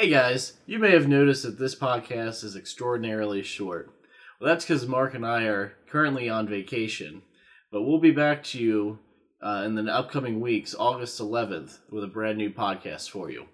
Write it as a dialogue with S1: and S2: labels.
S1: Hey guys, you may have noticed that this podcast is extraordinarily short. Well, that's because Mark and I are currently on vacation, but we'll be back to you uh, in the upcoming weeks, August 11th, with a brand new podcast for you.